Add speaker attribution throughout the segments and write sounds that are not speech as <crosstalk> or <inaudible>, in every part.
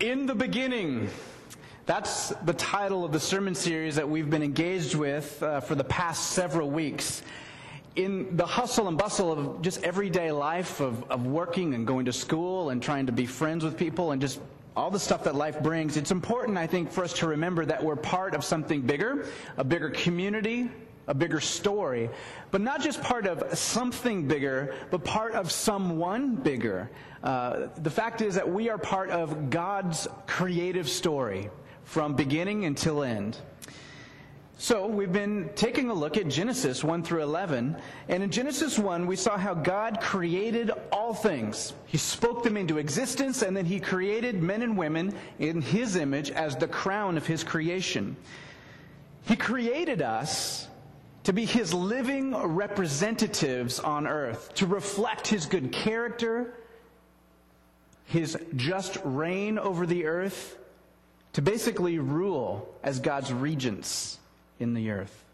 Speaker 1: In the beginning. That's the title of the sermon series that we've been engaged with uh, for the past several weeks. In the hustle and bustle of just everyday life of, of working and going to school and trying to be friends with people and just all the stuff that life brings, it's important, I think, for us to remember that we're part of something bigger, a bigger community, a bigger story, but not just part of something bigger, but part of someone bigger. Uh, the fact is that we are part of God's creative story from beginning until end. So, we've been taking a look at Genesis 1 through 11. And in Genesis 1, we saw how God created all things. He spoke them into existence, and then He created men and women in His image as the crown of His creation. He created us to be His living representatives on earth, to reflect His good character, His just reign over the earth, to basically rule as God's regents in the earth.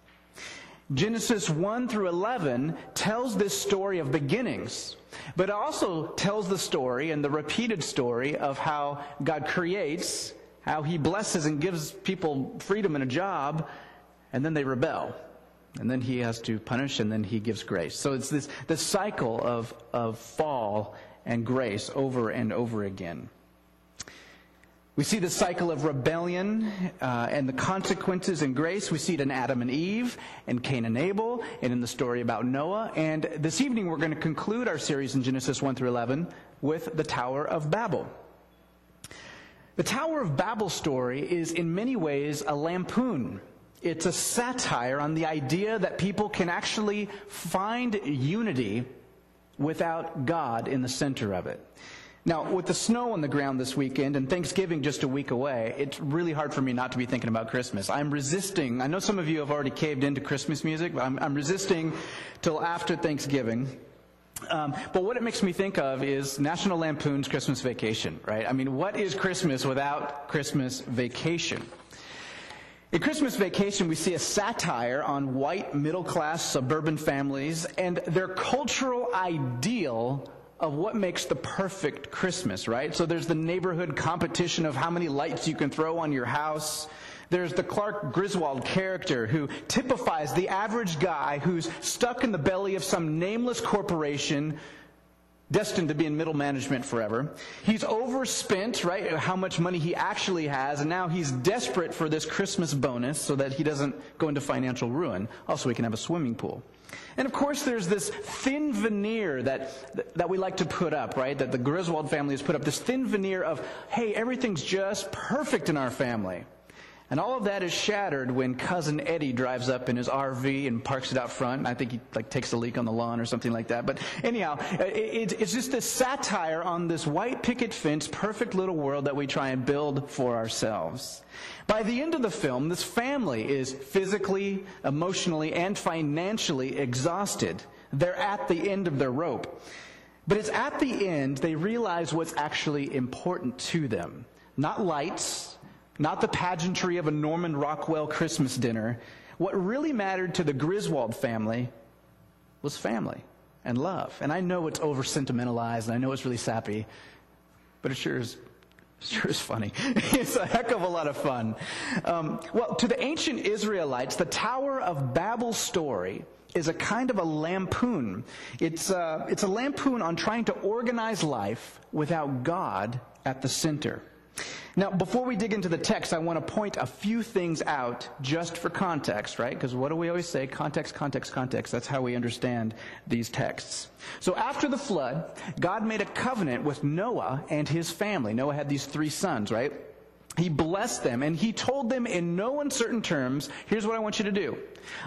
Speaker 1: Genesis 1 through 11 tells this story of beginnings, but also tells the story and the repeated story of how God creates, how He blesses and gives people freedom and a job, and then they rebel. And then he has to punish, and then he gives grace. So it's this, this cycle of, of fall and grace over and over again. We see the cycle of rebellion uh, and the consequences in grace. We see it in Adam and Eve, and Cain and Abel, and in the story about Noah. And this evening we're going to conclude our series in Genesis 1 through 11 with the Tower of Babel. The Tower of Babel story is in many ways a lampoon it's a satire on the idea that people can actually find unity without God in the center of it. Now, with the snow on the ground this weekend and Thanksgiving just a week away, it's really hard for me not to be thinking about Christmas. I'm resisting. I know some of you have already caved into Christmas music, but I'm, I'm resisting till after Thanksgiving. Um, but what it makes me think of is National Lampoon's Christmas Vacation, right? I mean, what is Christmas without Christmas vacation? In Christmas Vacation, we see a satire on white middle class suburban families and their cultural ideal of what makes the perfect Christmas, right? So there's the neighborhood competition of how many lights you can throw on your house. There's the Clark Griswold character who typifies the average guy who's stuck in the belly of some nameless corporation destined to be in middle management forever. He's overspent, right? How much money he actually has, and now he's desperate for this Christmas bonus so that he doesn't go into financial ruin. Also, he can have a swimming pool. And of course, there's this thin veneer that, that we like to put up, right? That the Griswold family has put up. This thin veneer of, hey, everything's just perfect in our family. And all of that is shattered when cousin Eddie drives up in his RV and parks it out front. I think he like takes a leak on the lawn or something like that. But anyhow, it, it's just this satire on this white picket fence, perfect little world that we try and build for ourselves. By the end of the film, this family is physically, emotionally, and financially exhausted. They're at the end of their rope. But it's at the end they realize what's actually important to them. Not lights, not the pageantry of a Norman Rockwell Christmas dinner. What really mattered to the Griswold family was family and love. And I know it's over sentimentalized and I know it's really sappy, but it sure is sure is funny. <laughs> it's a heck of a lot of fun. Um, well, to the ancient Israelites, the Tower of Babel story is a kind of a lampoon. It's a, uh, it's a lampoon on trying to organize life without God at the center. Now, before we dig into the text, I want to point a few things out just for context, right? Because what do we always say? Context, context, context. That's how we understand these texts. So after the flood, God made a covenant with Noah and his family. Noah had these three sons, right? He blessed them and he told them in no uncertain terms here's what I want you to do.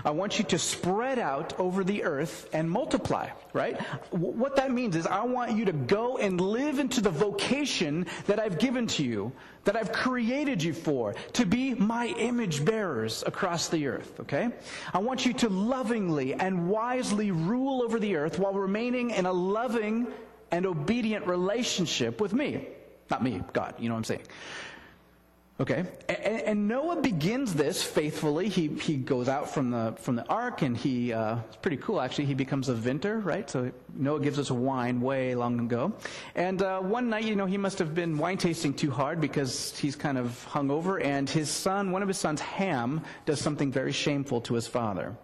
Speaker 1: I want you to spread out over the earth and multiply, right? What that means is I want you to go and live into the vocation that I've given to you, that I've created you for, to be my image bearers across the earth, okay? I want you to lovingly and wisely rule over the earth while remaining in a loving and obedient relationship with me. Not me, God, you know what I'm saying. Okay, and, and, Noah begins this faithfully. He, he goes out from the, from the ark and he, uh, it's pretty cool actually, he becomes a vintner, right? So Noah gives us wine way long ago. And uh, one night, you know, he must have been wine tasting too hard because he's kind of hungover and his son, one of his sons, Ham, does something very shameful to his father.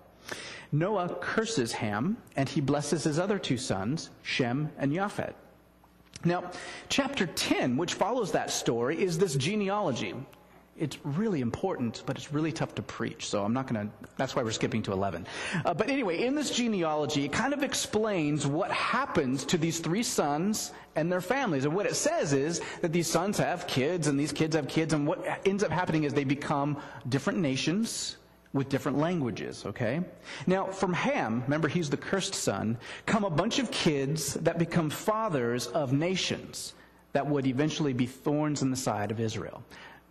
Speaker 1: Noah curses Ham and he blesses his other two sons, Shem and Japheth. Now, chapter 10, which follows that story, is this genealogy. It's really important, but it's really tough to preach, so I'm not going to, that's why we're skipping to 11. Uh, but anyway, in this genealogy, it kind of explains what happens to these three sons and their families. And what it says is that these sons have kids, and these kids have kids, and what ends up happening is they become different nations, with different languages, okay? Now, from Ham, remember he's the cursed son, come a bunch of kids that become fathers of nations that would eventually be thorns in the side of Israel.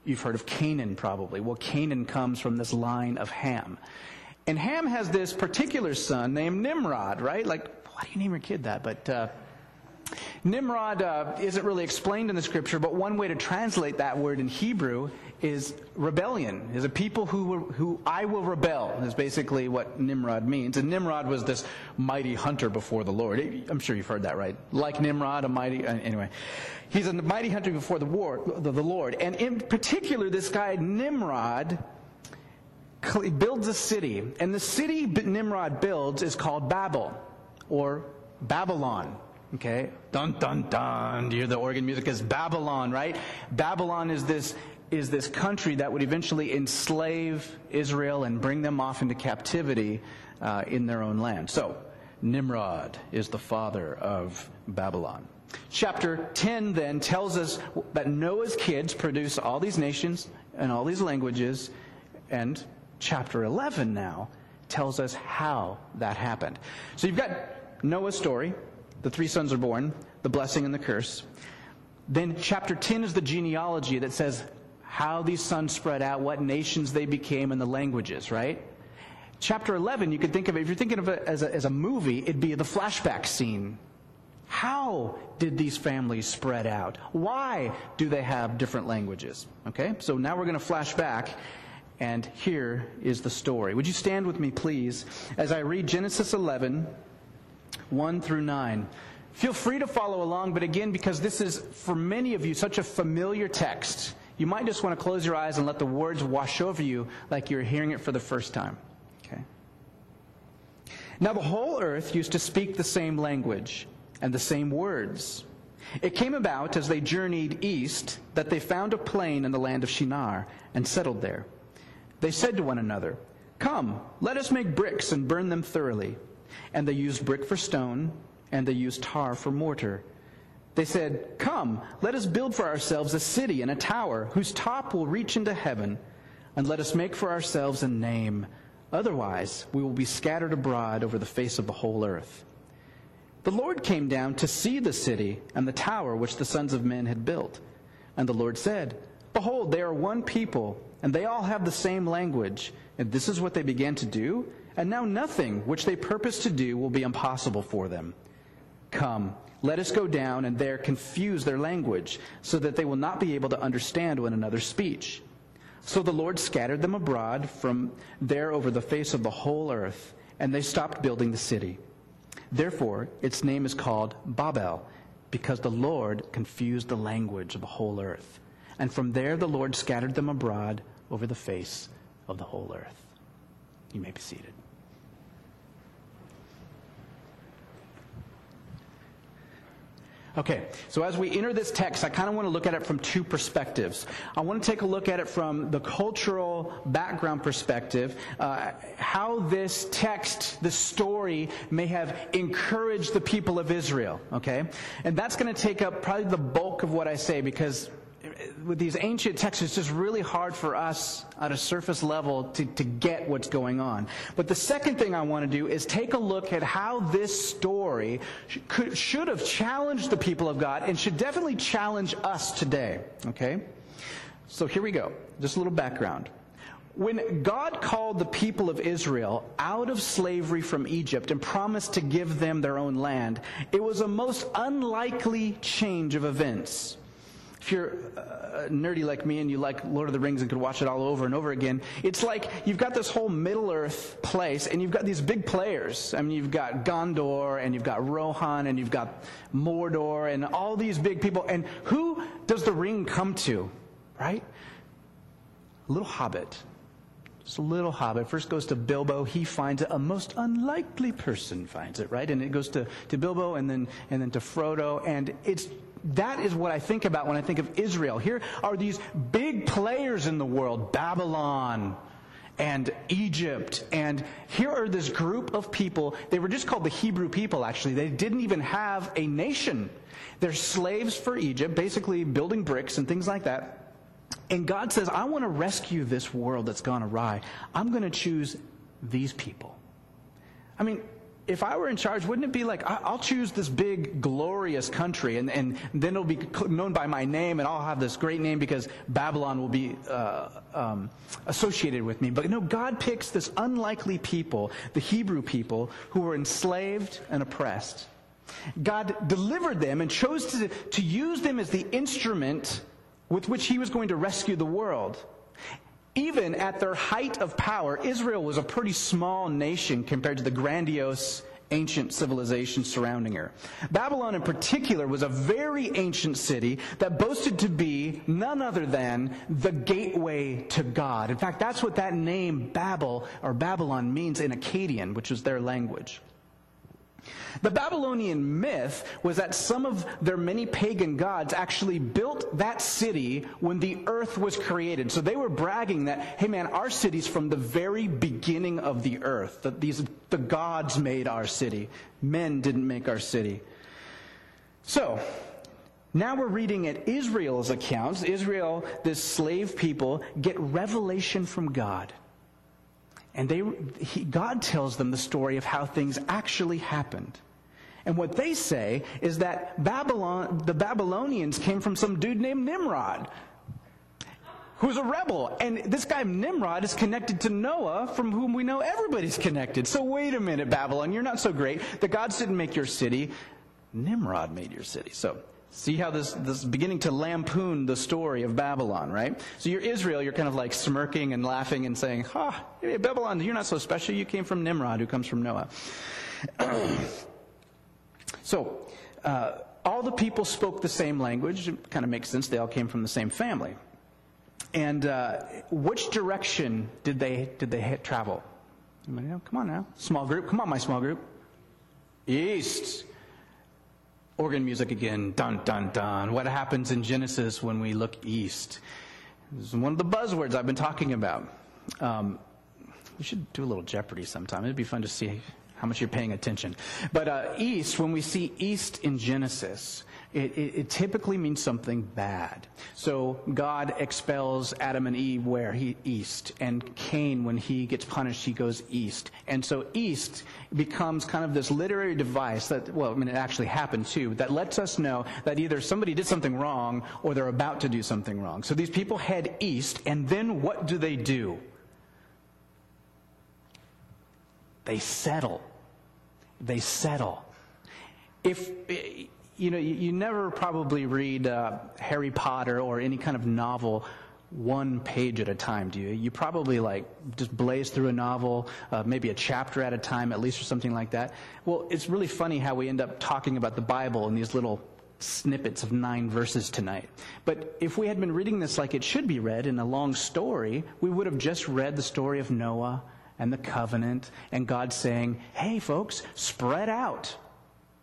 Speaker 1: You've heard of Canaan probably. Well, Canaan comes from this line of Ham. And Ham has this particular son named Nimrod, right? Like, why do you name your kid that? But uh, Nimrod uh, isn't really explained in the scripture, but one way to translate that word in Hebrew is rebellion. Is a people who who I will rebel is basically what Nimrod means. And Nimrod was this mighty hunter before the Lord. I'm sure you've heard that, right? Like Nimrod, a mighty uh, anyway. He's a mighty hunter before the, war, the, the Lord. And in particular, this guy Nimrod builds a city, and the city Nimrod builds is called Babel or Babylon. Okay? Dun dun dun. Do you hear the organ music? Is Babylon, right? Babylon is this is this country that would eventually enslave Israel and bring them off into captivity uh, in their own land. So, Nimrod is the father of Babylon. Chapter 10 then tells us that Noah's kids produce all these nations and all these languages, and chapter 11 now tells us how that happened. So you've got Noah's story, the three sons are born, the blessing and the curse. Then chapter 10 is the genealogy that says how these sons spread out, what nations they became, and the languages, right? Chapter 11, you could think of it, if you're thinking of it as a, as a movie, it'd be the flashback scene. How did these families spread out? Why do they have different languages? Okay, so now we're going to flash back, and here is the story. Would you stand with me, please, as I read Genesis 11, 1 through 9. Feel free to follow along, but again, because this is, for many of you, such a familiar text, you might just want to close your eyes and let the words wash over you like you're hearing it for the first time. Okay? Now, the whole earth used to speak the same language and the same words. It came about as they journeyed east that they found a plain in the land of Shinar and settled there. They said to one another, Come, let us make bricks and burn them thoroughly. And they used brick for stone, and they used tar for mortar. They said, Come, let us build for ourselves a city and a tower whose top will reach into heaven, and let us make for ourselves a name. Otherwise, we will be scattered abroad over the face of the whole earth. The Lord came down to see the city and the tower which the sons of men had built. And the Lord said, Behold, they are one people, and they all have the same language. And this is what they began to do and now nothing which they purpose to do will be impossible for them. Come, let us go down and there confuse their language, so that they will not be able to understand one another's speech. So the Lord scattered them abroad from there over the face of the whole earth, and they stopped building the city. Therefore, its name is called Babel, because the Lord confused the language of the whole earth. And from there the Lord scattered them abroad over the face of the whole earth. You may be seated. Okay, so as we enter this text, I kind of want to look at it from two perspectives. I want to take a look at it from the cultural background perspective, uh, how this text, the story, may have encouraged the people of Israel. Okay, and that's going to take up probably the bulk of what I say because with these ancient texts, it's just really hard for us at a surface level to, to get what's going on. But the second thing I want to do is take a look at how this story could, should have challenged the people of God and should definitely challenge us today. Okay? So here we go. Just a little background. When God called the people of Israel out of slavery from Egypt and promised to give them their own land, it was a most unlikely change of events. If you're uh, nerdy like me and you like Lord of the Rings and could watch it all over and over again, it's like you've got this whole Middle Earth place and you've got these big players. I mean, you've got Gondor and you've got Rohan and you've got Mordor and all these big people. And who does the ring come to, right? A little hobbit. Just a little hobbit. First goes to Bilbo. He finds it. A most unlikely person finds it, right? And it goes to, to Bilbo and then, and then to Frodo. And it's that is what I think about when I think of Israel. Here are these big players in the world Babylon and Egypt. And here are this group of people. They were just called the Hebrew people, actually. They didn't even have a nation. They're slaves for Egypt, basically building bricks and things like that. And God says, I want to rescue this world that's gone awry. I'm going to choose these people. I mean, if I were in charge, wouldn't it be like, I'll choose this big, glorious country, and, and then it'll be known by my name, and I'll have this great name because Babylon will be uh, um, associated with me. But no, God picks this unlikely people, the Hebrew people, who were enslaved and oppressed. God delivered them and chose to, to use them as the instrument with which He was going to rescue the world. Even at their height of power, Israel was a pretty small nation compared to the grandiose ancient civilization surrounding her. Babylon, in particular, was a very ancient city that boasted to be none other than the gateway to God. In fact, that's what that name Babel or Babylon means in Akkadian, which is their language. The Babylonian myth was that some of their many pagan gods actually built that city when the earth was created. So they were bragging that, hey man, our city's from the very beginning of the earth. That these, the gods made our city. Men didn't make our city. So, now we're reading at Israel's accounts. Israel, this slave people, get revelation from God. And they, he, God tells them the story of how things actually happened. And what they say is that Babylon, the Babylonians came from some dude named Nimrod, who's a rebel. And this guy Nimrod is connected to Noah, from whom we know everybody's connected. So wait a minute, Babylon, you're not so great. The gods didn't make your city. Nimrod made your city. So See how this, this is beginning to lampoon the story of Babylon, right? So you're Israel, you're kind of like smirking and laughing and saying, Ha, Babylon, you're not so special. You came from Nimrod, who comes from Noah. <clears throat> so, uh, all the people spoke the same language. It kind of makes sense. They all came from the same family. And uh, which direction did they, did they travel? Come on now. Small group. Come on, my small group. East organ music again. Dun, dun, dun. What happens in Genesis when we look east? This is one of the buzzwords I've been talking about. Um, we should do a little Jeopardy sometime. It'd be fun to see how much you're paying attention. But uh, east, when we see east in Genesis, it, it, it, typically means something bad. So God expels Adam and Eve where he east, and Cain, when he gets punished, he goes east. And so east becomes kind of this literary device that, well, I mean, it actually happened too, that lets us know that either somebody did something wrong or they're about to do something wrong. So these people head east, and then what do they do? They settle. They settle. If you know, you, you never probably read uh, Harry Potter or any kind of novel one page at a time, do you? You probably like just blaze through a novel, uh, maybe a chapter at a time, at least, or something like that. Well, it's really funny how we end up talking about the Bible in these little snippets of nine verses tonight. But if we had been reading this like it should be read in a long story, we would have just read the story of Noah and the covenant and God saying, hey, folks, spread out.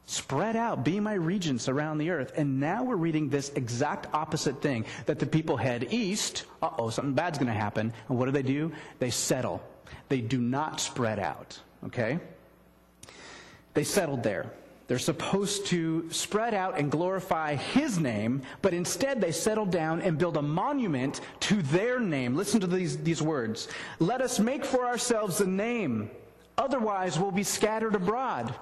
Speaker 1: Spread out, be my regents around the earth. And now we're reading this exact opposite thing that the people head east. Uh oh, something bad's going to happen. And what do they do? They settle. They do not spread out. Okay? They settled there. They're supposed to spread out and glorify his name, but instead they settle down and build a monument to their name. Listen to these, these words. Let us make for ourselves a name, otherwise we'll be scattered abroad.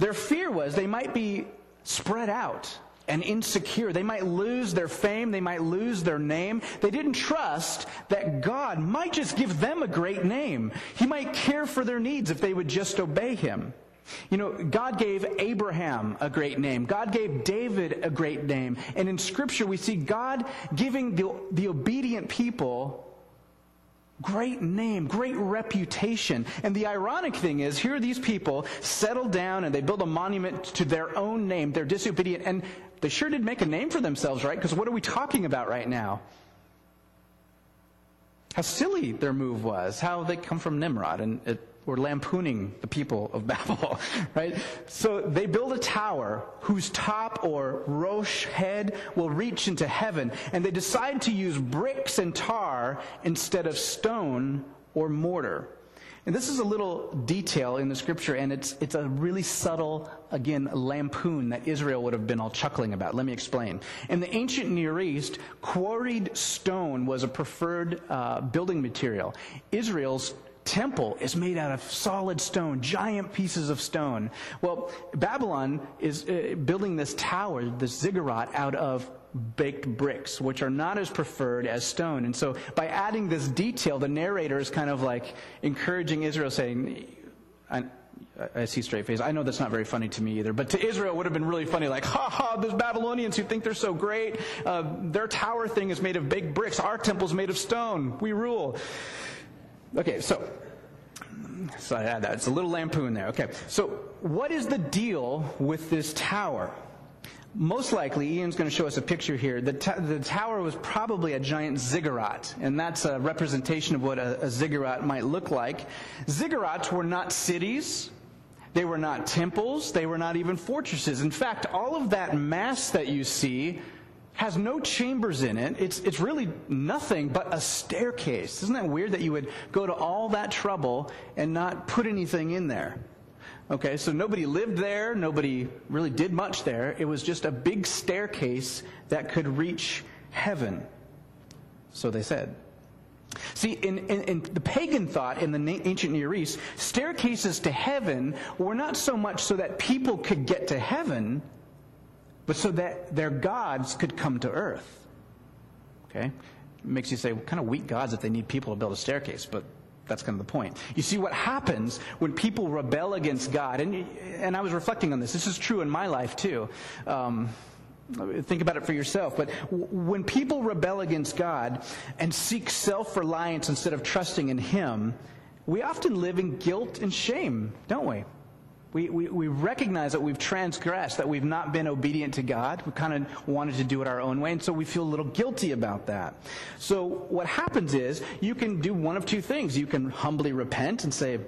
Speaker 1: Their fear was they might be spread out and insecure. They might lose their fame. They might lose their name. They didn't trust that God might just give them a great name. He might care for their needs if they would just obey Him. You know, God gave Abraham a great name. God gave David a great name. And in Scripture, we see God giving the, the obedient people great name, great reputation. And the ironic thing is, here these people settle down and they build a monument to their own name. They're disobedient. And they sure did make a name for themselves, right? Because what are we talking about right now? How silly their move was, how they come from Nimrod and it, were lampooning the people of <laughs> Babel, right? So they build a tower whose top or rosh head will reach into heaven, and they decide to use bricks and tar instead of stone or mortar. And this is a little detail in the scripture, and it's, it's a really subtle, again, lampoon that Israel would have been all chuckling about. Let me explain. In the ancient Near East, quarried stone was a preferred uh, building material. Israel's temple is made out of solid stone, giant pieces of stone. Well, Babylon is uh, building this tower, this ziggurat, out of baked bricks, which are not as preferred as stone. And so by adding this detail, the narrator is kind of like encouraging Israel, saying, I, I see straight face. I know that's not very funny to me either, but to Israel it would have been really funny, like, ha ha, those Babylonians who think they're so great, uh, their tower thing is made of baked bricks. Our temple's made of stone. We rule. Okay, so so I had that. It's a little lampoon there. Okay, so what is the deal with this tower? Most likely, Ian's going to show us a picture here. The, t- the tower was probably a giant ziggurat, and that's a representation of what a, a ziggurat might look like. Ziggurats were not cities, they were not temples, they were not even fortresses. In fact, all of that mass that you see has no chambers in it. It's, it's really nothing but a staircase. Isn't that weird that you would go to all that trouble and not put anything in there? Okay, so nobody lived there, nobody really did much there. It was just a big staircase that could reach heaven. So they said. See, in, in, in, the pagan thought in the ancient Near East, staircases to heaven were not so much so that people could get to heaven, but so that their gods could come to earth. Okay? It makes you say, what kind of weak gods if they need people to build a staircase? But that's kind of the point. You see, what happens when people rebel against God, and, and I was reflecting on this, this is true in my life too. Um, think about it for yourself. But when people rebel against God and seek self reliance instead of trusting in Him, we often live in guilt and shame, don't we? We, we, we, recognize that we've transgressed, that we've not been obedient to God. We kind of wanted to do it our own way, and so we feel a little guilty about that. So what happens is you can do one of two things. You can humbly repent and say, you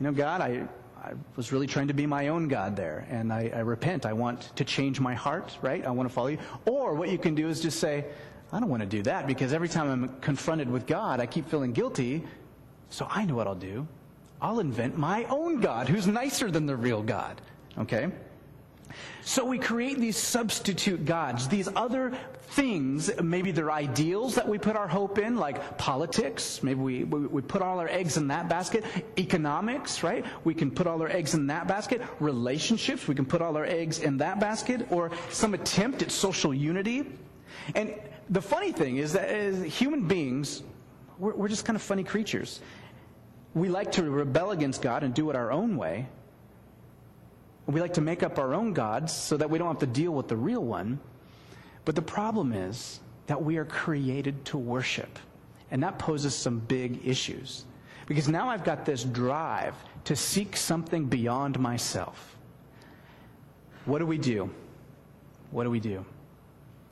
Speaker 1: know, God, I, I was really trying to be my own God there, and I, I repent. I want to change my heart, right? I want to follow you. Or what you can do is just say, I don't want to do that because every time I'm confronted with God, I keep feeling guilty. So I know what I'll do. I'll invent my own God who's nicer than the real God. Okay? So we create these substitute gods, these other things, maybe they're ideals that we put our hope in, like politics. Maybe we, we, we, put all our eggs in that basket. Economics, right? We can put all our eggs in that basket. Relationships, we can put all our eggs in that basket. Or some attempt at social unity. And the funny thing is that as human beings, we're, we're just kind of funny creatures we like to rebel against God and do it our own way. We like to make up our own gods so that we don't have to deal with the real one. But the problem is that we are created to worship. And that poses some big issues. Because now I've got this drive to seek something beyond myself. What do we do? What do we do?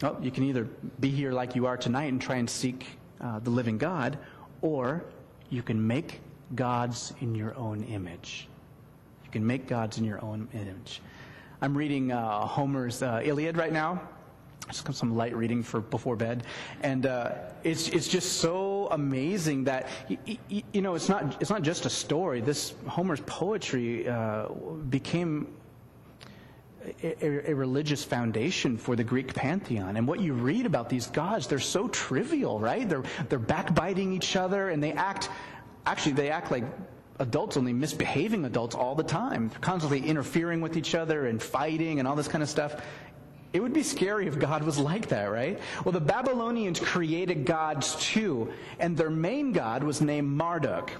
Speaker 1: Well, you can either be here like you are tonight and try and seek uh, the living God, or you can make gods in your own image. You can make gods in your own image. I'm reading uh, Homer's uh, Iliad right now. Just some light reading for before bed, and uh, it's it's just so amazing that you, you, know it's not it's not just a story. This Homer's poetry uh, became a, a, religious foundation for the Greek pantheon. And what you read about these gods, they're so trivial, right? They're, they're backbiting each other and they act actually, they act like adults only misbehaving adults all the time, constantly interfering with each other and fighting and all this kind of stuff. It would be scary if God was like that, right? Well, the Babylonians created gods too, and their main god was named Marduk.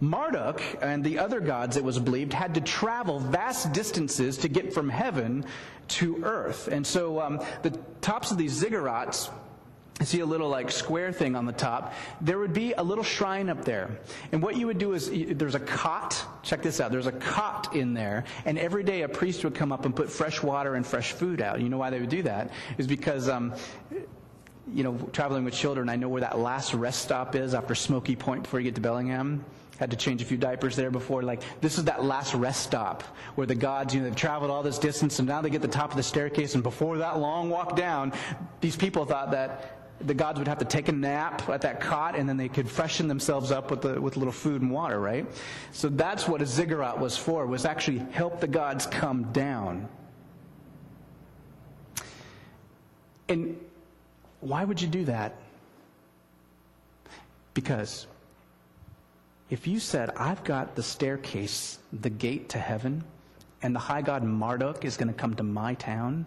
Speaker 1: Marduk and the other gods, it was believed, had to travel vast distances to get from heaven to earth. And so um, the tops of these ziggurats see a little like square thing on the top, there would be a little shrine up there. And what you would do is there's a cot. Check this out. There's a cot in there, and every day a priest would come up and put fresh water and fresh food out. You know why they would do that? Is because um, you know, traveling with children, I know where that last rest stop is after Smoky Point before you get to Bellingham. Had to change a few diapers there before. Like, this is that last rest stop where the gods, you know, they've traveled all this distance and now they get to the top of the staircase. And before that long walk down, these people thought that the gods would have to take a nap at that cot and then they could freshen themselves up with, the, with a little food and water, right? So that's what a ziggurat was for, was actually help the gods come down. And why would you do that? Because if you said, I've got the staircase, the gate to heaven, and the high god Marduk is going to come to my town,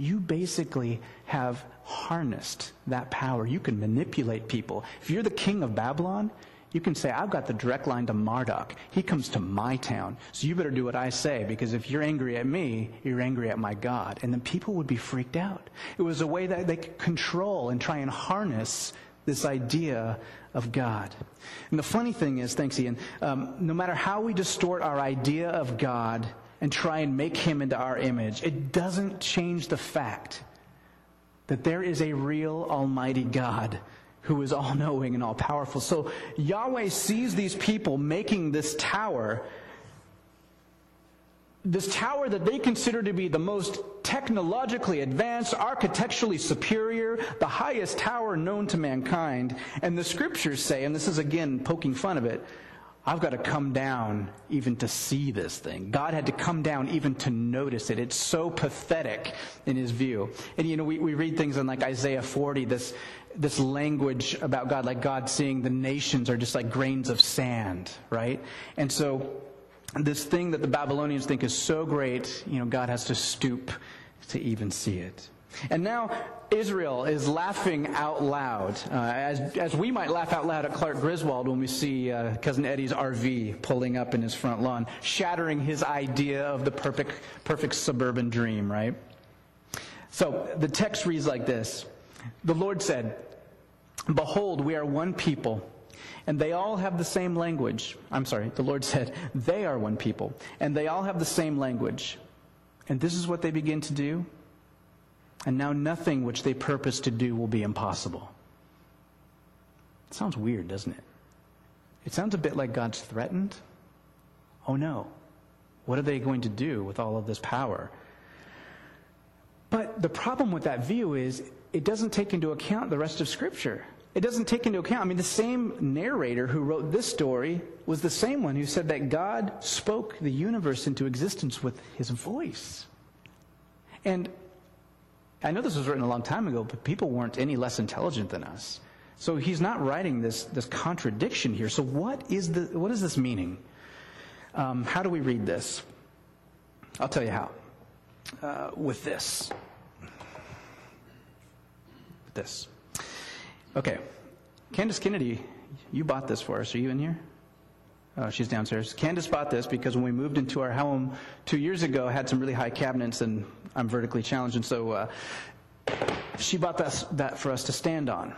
Speaker 1: you basically have harnessed that power. You can manipulate people. If you're the king of Babylon, you can say, I've got the direct line to Marduk. He comes to my town. So you better do what I say, because if you're angry at me, you're angry at my God. And then people would be freaked out. It was a way that they could control and try and harness this idea of God. And the funny thing is, thanks, Ian, um, no matter how we distort our idea of God and try and make him into our image, it doesn't change the fact that there is a real Almighty God who is all knowing and all powerful. So Yahweh sees these people making this tower, this tower that they consider to be the most technologically advanced, architecturally superior, the highest tower known to mankind. And the scriptures say, and this is again poking fun of it, I've got to come down even to see this thing. God had to come down even to notice it. It's so pathetic in his view. And you know, we, we read things in like Isaiah 40, this, this language about God, like God seeing the nations are just like grains of sand, right? And so this thing that the Babylonians think is so great, you know, God has to stoop to even see it. And now Israel is laughing out loud, uh, as, as we might laugh out loud at Clark Griswold when we see uh, Cousin Eddie's RV pulling up in his front lawn, shattering his idea of the perfect, perfect suburban dream, right? So the text reads like this The Lord said, Behold, we are one people. And they all have the same language. I'm sorry, the Lord said, they are one people. And they all have the same language. And this is what they begin to do and now nothing which they purpose to do will be impossible. It sounds weird, doesn't it? It sounds a bit like God's threatened. Oh no. What are they going to do with all of this power? But the problem with that view is it doesn't take into account the rest of Scripture. It doesn't take into account. I mean, the same narrator who wrote this story was the same one who said that God spoke the universe into existence with his voice. And I know this was written a long time ago, but people weren't any less intelligent than us. So he's not writing this, this contradiction here. So what is, the, what is this meaning? Um, how do we read this? I'll tell you how. Uh, with this. With this. Okay. Candace Kennedy, you bought this for us. Are you in here? Oh, she's downstairs. Candace bought this because when we moved into our home two years ago, had some really high cabinets and I'm vertically challenged, and so uh, she bought that, that for us to stand on.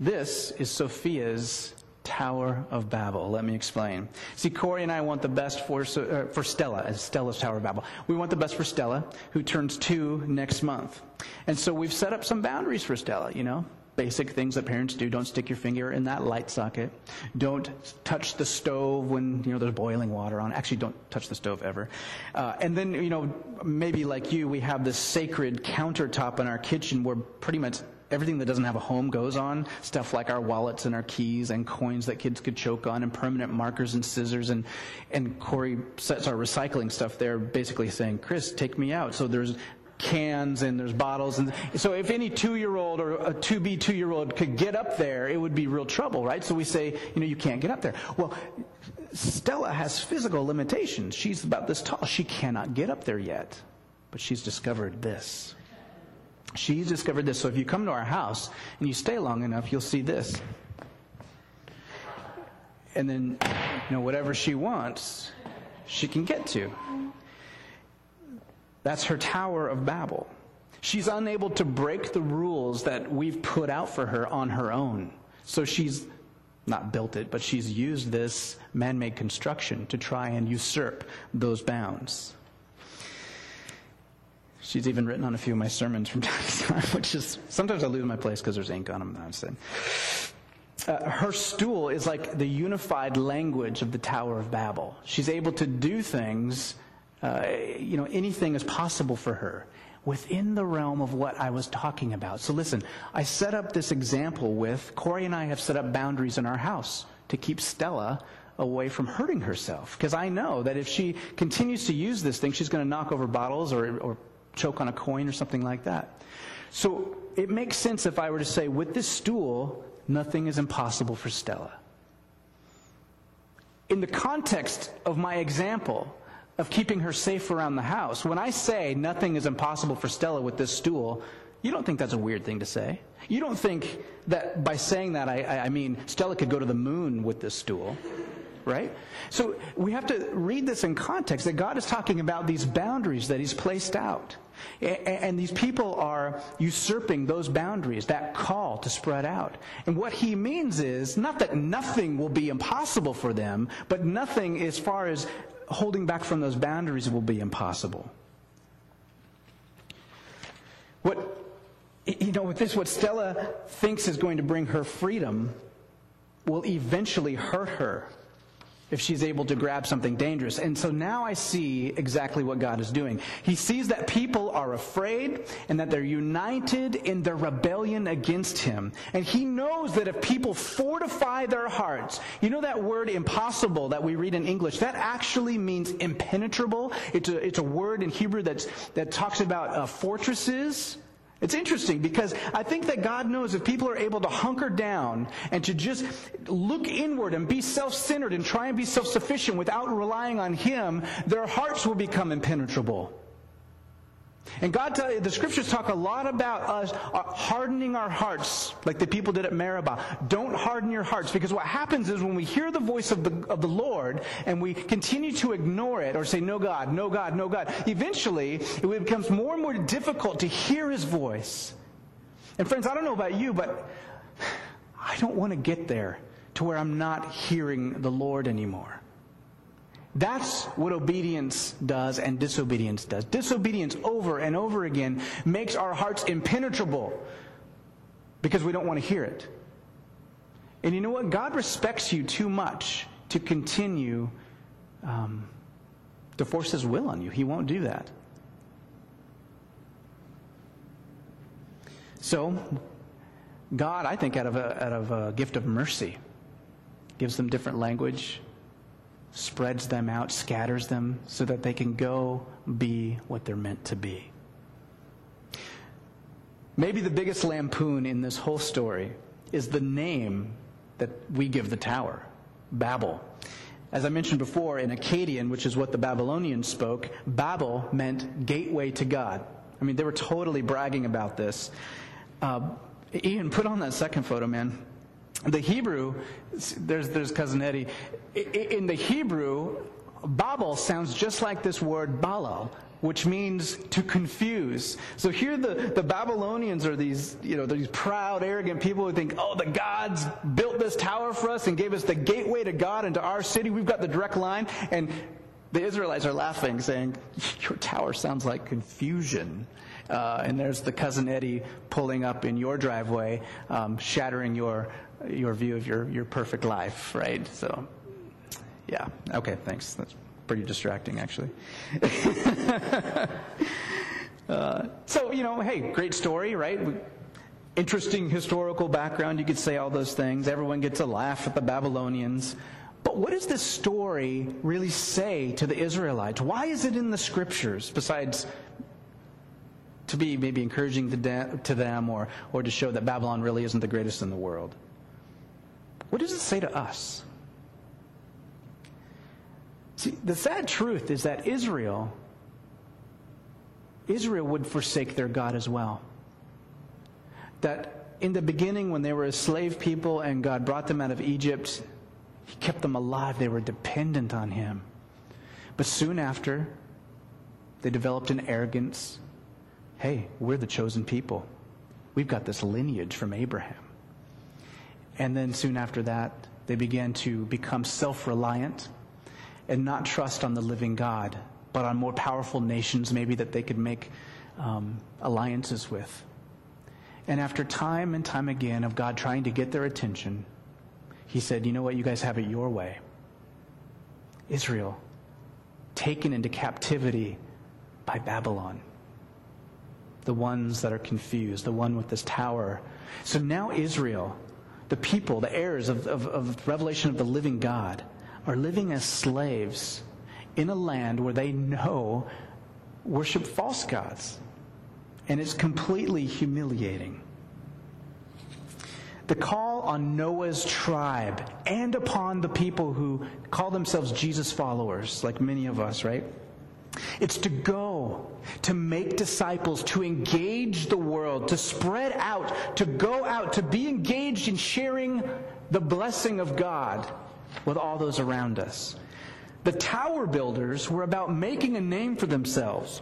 Speaker 1: This is Sophia's Tower of Babel. Let me explain. See, Corey and I want the best for, uh, for Stella, as Stella's Tower of Babel. We want the best for Stella, who turns two next month. And so we've set up some boundaries for Stella, you know basic things that parents do. Don't stick your finger in that light socket. Don't touch the stove when you know there's boiling water on. Actually, don't touch the stove ever. Uh, and then you know maybe like you, we have this sacred countertop in our kitchen where pretty much everything that doesn't have a home goes on. Stuff like our wallets and our keys and coins that kids could choke on, and permanent markers and scissors. And and Corey sets our recycling stuff there, basically saying, "Chris, take me out." So there's cans and there's bottles. And so if any two year old or a 2B two year old could get up there, it would be real trouble, right? So we say, you know, you can't get up there. Well, Stella has physical limitations. She's about this tall. She cannot get up there yet. But she's discovered this. She's discovered this. So if you come to our house and you stay long enough, you'll see this. and then, you know, whatever she wants, she can get to. That's her Tower of Babel. She's unable to break the rules that we've put out for her on her own. So she's not built it, but she's used this man made construction to try and usurp those bounds. She's even written on a few of my sermons from <laughs> time to time, which is sometimes I lose my place because there's ink on them. I'm saying. Uh, her stool is like the unified language of the Tower of Babel. She's able to do things, uh, you know, anything is possible for her within the realm of what I was talking about. So listen, I set up this example with Corey and I have set up boundaries in our house to keep Stella away from hurting herself. Because I know that if she continues to use this thing, she's going to knock over bottles or, or choke on a coin or something like that. So it makes sense if I were to say, with this stool, nothing is impossible for Stella. In the context of my example of keeping her safe around the house, when I say nothing is impossible for Stella with this stool, you don't think that's a weird thing to say. You don't think that by saying that, I, I mean Stella could go to the moon with this stool right? So we have to read this in context that God is talking about these boundaries that He's placed out. And these people are usurping those boundaries, that call to spread out. And what he means is not that nothing will be impossible for them, but nothing as far as holding back from those boundaries will be impossible. What, you know, with this, what Stella thinks is going to bring her freedom will eventually hurt her if she's able to grab something dangerous. And so now I see exactly what God is doing. He sees that people are afraid and that they're united in their rebellion against Him. And He knows that if people fortify their hearts, you know that word impossible that we read in English, that actually means impenetrable. It's a, it's a word in Hebrew that's, that talks about uh, fortresses it's interesting because I think that God knows if people are able to hunker down and to just look inward and be self centered and try and be self sufficient without relying on Him, their hearts will become impenetrable. And God, tell, the scriptures talk a lot about us uh, hardening our hearts, like the people did at Meribah. Don't harden your hearts, because what happens is when we hear the voice of the, of the Lord and we continue to ignore it or say, no God, no God, no God, eventually it becomes more and more difficult to hear His voice. And friends, I don't know about you, but <sighs> I don't want to get there to where I'm not hearing the Lord anymore. That's what obedience does and disobedience does. Disobedience over and over again makes our hearts impenetrable because we don't want to hear it. And you know what? God respects you too much to continue um, to force His will on you. He won't do that. So, God, I think, out of a, out of a gift of mercy, gives them different language, spreads them out, scatters them so that they can go be what they're meant to be. Maybe the biggest lampoon in this whole story is the name that we give the tower Babel. As I mentioned before, in Akkadian, which is what the Babylonians spoke, Babel meant gateway to God. I mean, they were totally bragging about this. Uh, Ian, put on that second photo, man the Hebrew, there's, there's cousin Eddie. In the Hebrew, Babel sounds just like this word balal, which means to confuse. So here the, the Babylonians are these, you know, these proud, arrogant people who think, oh, the gods built this tower for us and gave us the gateway to God and to our city. We've got the direct line. And the Israelites are laughing, saying, your tower sounds like confusion. Uh, and there's the cousin Eddie pulling up in your driveway, um, shattering your your view of your, your perfect life, right? So, yeah. Okay, thanks. That's pretty distracting, actually. <laughs> uh, so, you know, hey, great story, right? Interesting historical background. You could say all those things. Everyone gets a laugh at the Babylonians. But what does this story really say to the Israelites? Why is it in the scriptures besides to be maybe encouraging to, to them or, or to show that Babylon really isn't the greatest in the world? What does it say to us? See, the sad truth is that Israel, Israel would forsake their God as well. That in the beginning, when they were a slave people and God brought them out of Egypt, He kept them alive. They were dependent on him. But soon after, they developed an arrogance. Hey, we're the chosen people. We've got this lineage from Abraham. And then soon after that, they began to become self reliant and not trust on the living God, but on more powerful nations, maybe that they could make um, alliances with. And after time and time again of God trying to get their attention, he said, You know what? You guys have it your way. Israel, taken into captivity by Babylon. The ones that are confused, the one with this tower. So now Israel, the people, the heirs of, of, of revelation of the living God, are living as slaves in a land where they know worship false gods. And it's completely humiliating. The call on Noah's tribe and upon the people who call themselves Jesus followers, like many of us, right? It's to go, to make disciples, to engage the world, to spread out, to go out, to be engaged in sharing the blessing of God with all those around us. The tower builders were about making a name for themselves.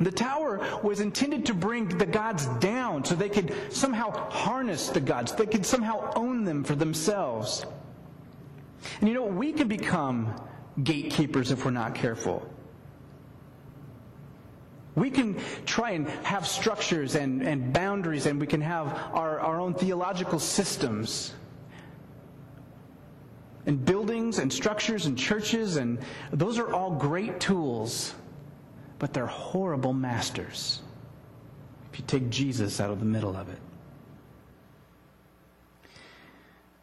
Speaker 1: The tower was intended to bring the gods down so they could somehow harness the gods. They could somehow own them for themselves. And you know, we can become gatekeepers if we're not careful. We can try and have structures and, and boundaries, and we can have our, our own theological systems and buildings and structures and churches, and those are all great tools but they're horrible masters if you take Jesus out of the middle of it.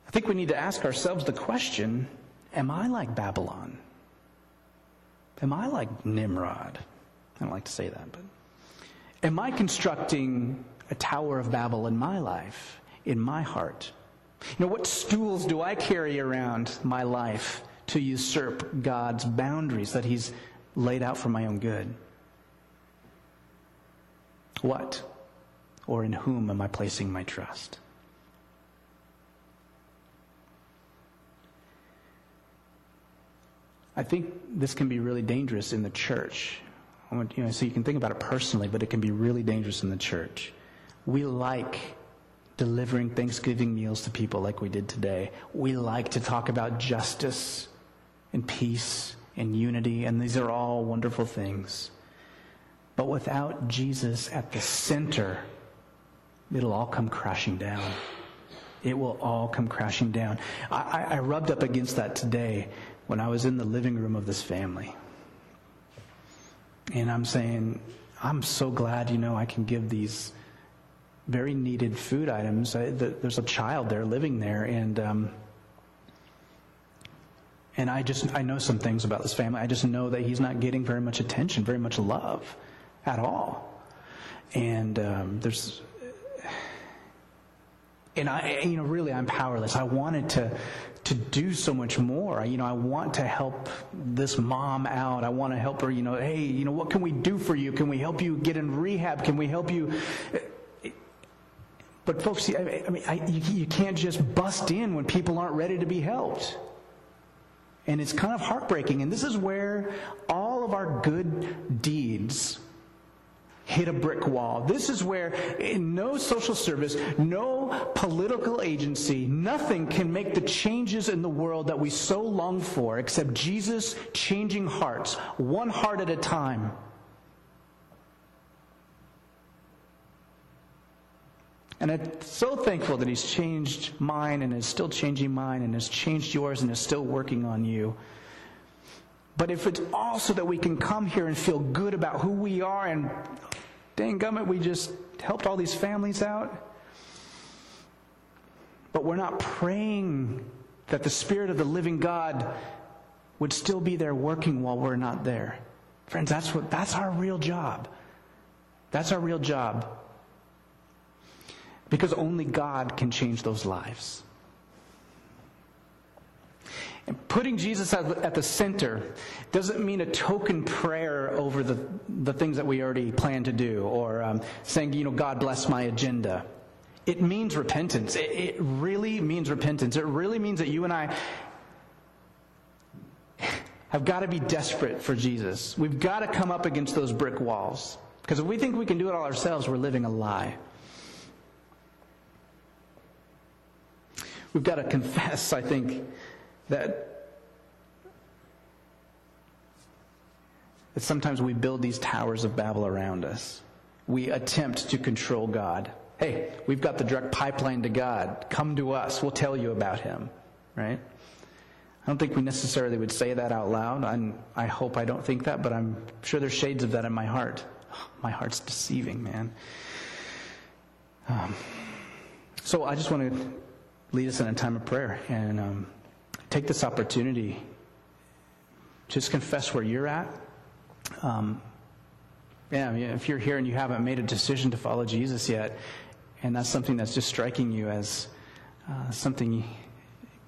Speaker 1: I think we need to ask ourselves the question Am I like Babylon? Am I like Nimrod? I don't like to say that, but am I constructing a Tower of Babel in my life, in my heart? You know, what stools do I carry around my life to usurp God's boundaries that He's laid out for my own good? What or in whom am I placing my trust? I think this can be really dangerous in the church. Want, you know, so you can think about it personally, but it can be really dangerous in the church. We like delivering Thanksgiving meals to people like we did today. We like to talk about justice and peace and unity, and these are all wonderful things. But without Jesus at the center, it'll all come crashing down. It will all come crashing down. I, I, rubbed up against that today when I was in the living room of this family. And I'm saying, I'm so glad, you know, I can give these very needed food items. I, the, there's a child there living there, and um, and I just I know some things about this family. I just know that he's not getting very much attention, very much love at all. And um, there's, and I, you know, really, I'm powerless. I wanted to to do so much more. You know, I want to help this mom out. I want to help her. You know, hey, you know, what can we do for you? Can we help you get in rehab? Can we help you? But folks, I mean, I, you, you can't just bust in when people aren't ready to be helped. And it's kind of heartbreaking. And this is where all of our good deeds hit a brick wall. This is where no social service, no political agency, nothing can make the changes in the world that we so long for except Jesus changing hearts, one heart at a time. And I'm so thankful that He's changed mine and is still changing mine and has changed yours and is still working on you. But if it's also that we can come here and feel good about who we are and dang gummit, we just helped all these families out. But we're not praying that the Spirit of the living God would still be there working while we're not there. Friends, that's what that's our real job. That's our real job. Because only God can change those lives. And putting Jesus at the center doesn't mean a token prayer over the, the things that we already plan to do or um, saying, you know, God bless my agenda. It means repentance. It, it really means repentance. It really means that you and I have got to be desperate for Jesus. We've got to come up against those brick walls. Because if we think we can do it all ourselves, we're living a lie. We've got to confess, I think, that that sometimes we build these towers of Babel around us. We attempt to control God. Hey, we've got the direct pipeline to God. Come to us. We'll tell you about him. Right? I don't think we necessarily would say that out loud. I'm, I hope I don't think that, but I'm sure there's shades of that in my heart. <gasps> my heart's deceiving, man. Um, so I just want to lead us in a time of prayer and um, take this opportunity. Just confess where you're at. Um, yeah, if you're here and you haven't made a decision to follow Jesus yet, and that's something that's just striking you as uh, something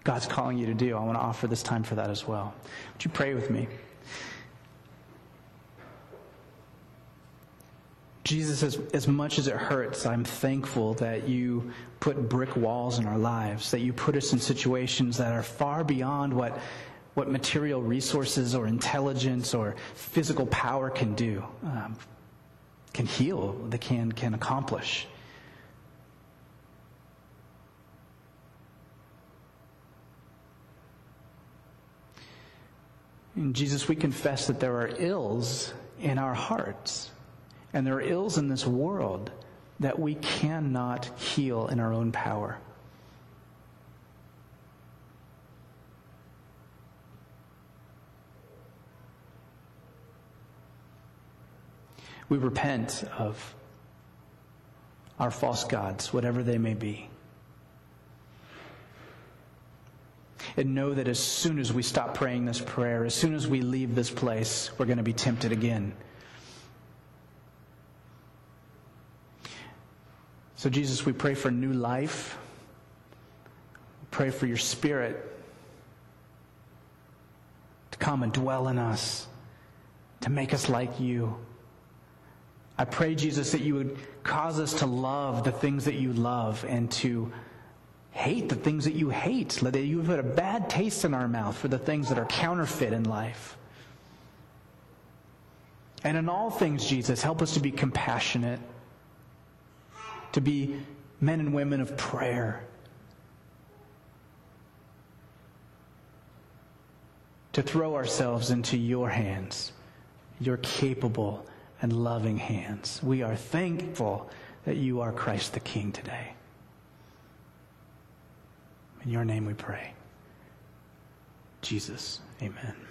Speaker 1: God's calling you to do, I want to offer this time for that as well. Would you pray with me? Jesus, as, as much as it hurts, I'm thankful that you put brick walls in our lives, that you put us in situations that are far beyond what what material resources or intelligence or physical power can do, um, can heal, that can, can accomplish. In Jesus, we confess that there are ills in our hearts, and there are ills in this world that we cannot heal in our own power. We repent of our false gods, whatever they may be. And know that as soon as we stop praying this prayer, as soon as we leave this place, we're going to be tempted again. So, Jesus, we pray for new life. We pray for your spirit to come and dwell in us, to make us like you. I pray, Jesus, that you would cause us to love the things that you love and to hate the things that you hate. That you put a bad taste in our mouth for the things that are counterfeit in life. And in all things, Jesus, help us to be compassionate, to be men and women of prayer, to throw ourselves into your hands. Your capable and loving hands. We are thankful that you are Christ the King today. In your name we pray. Jesus, amen.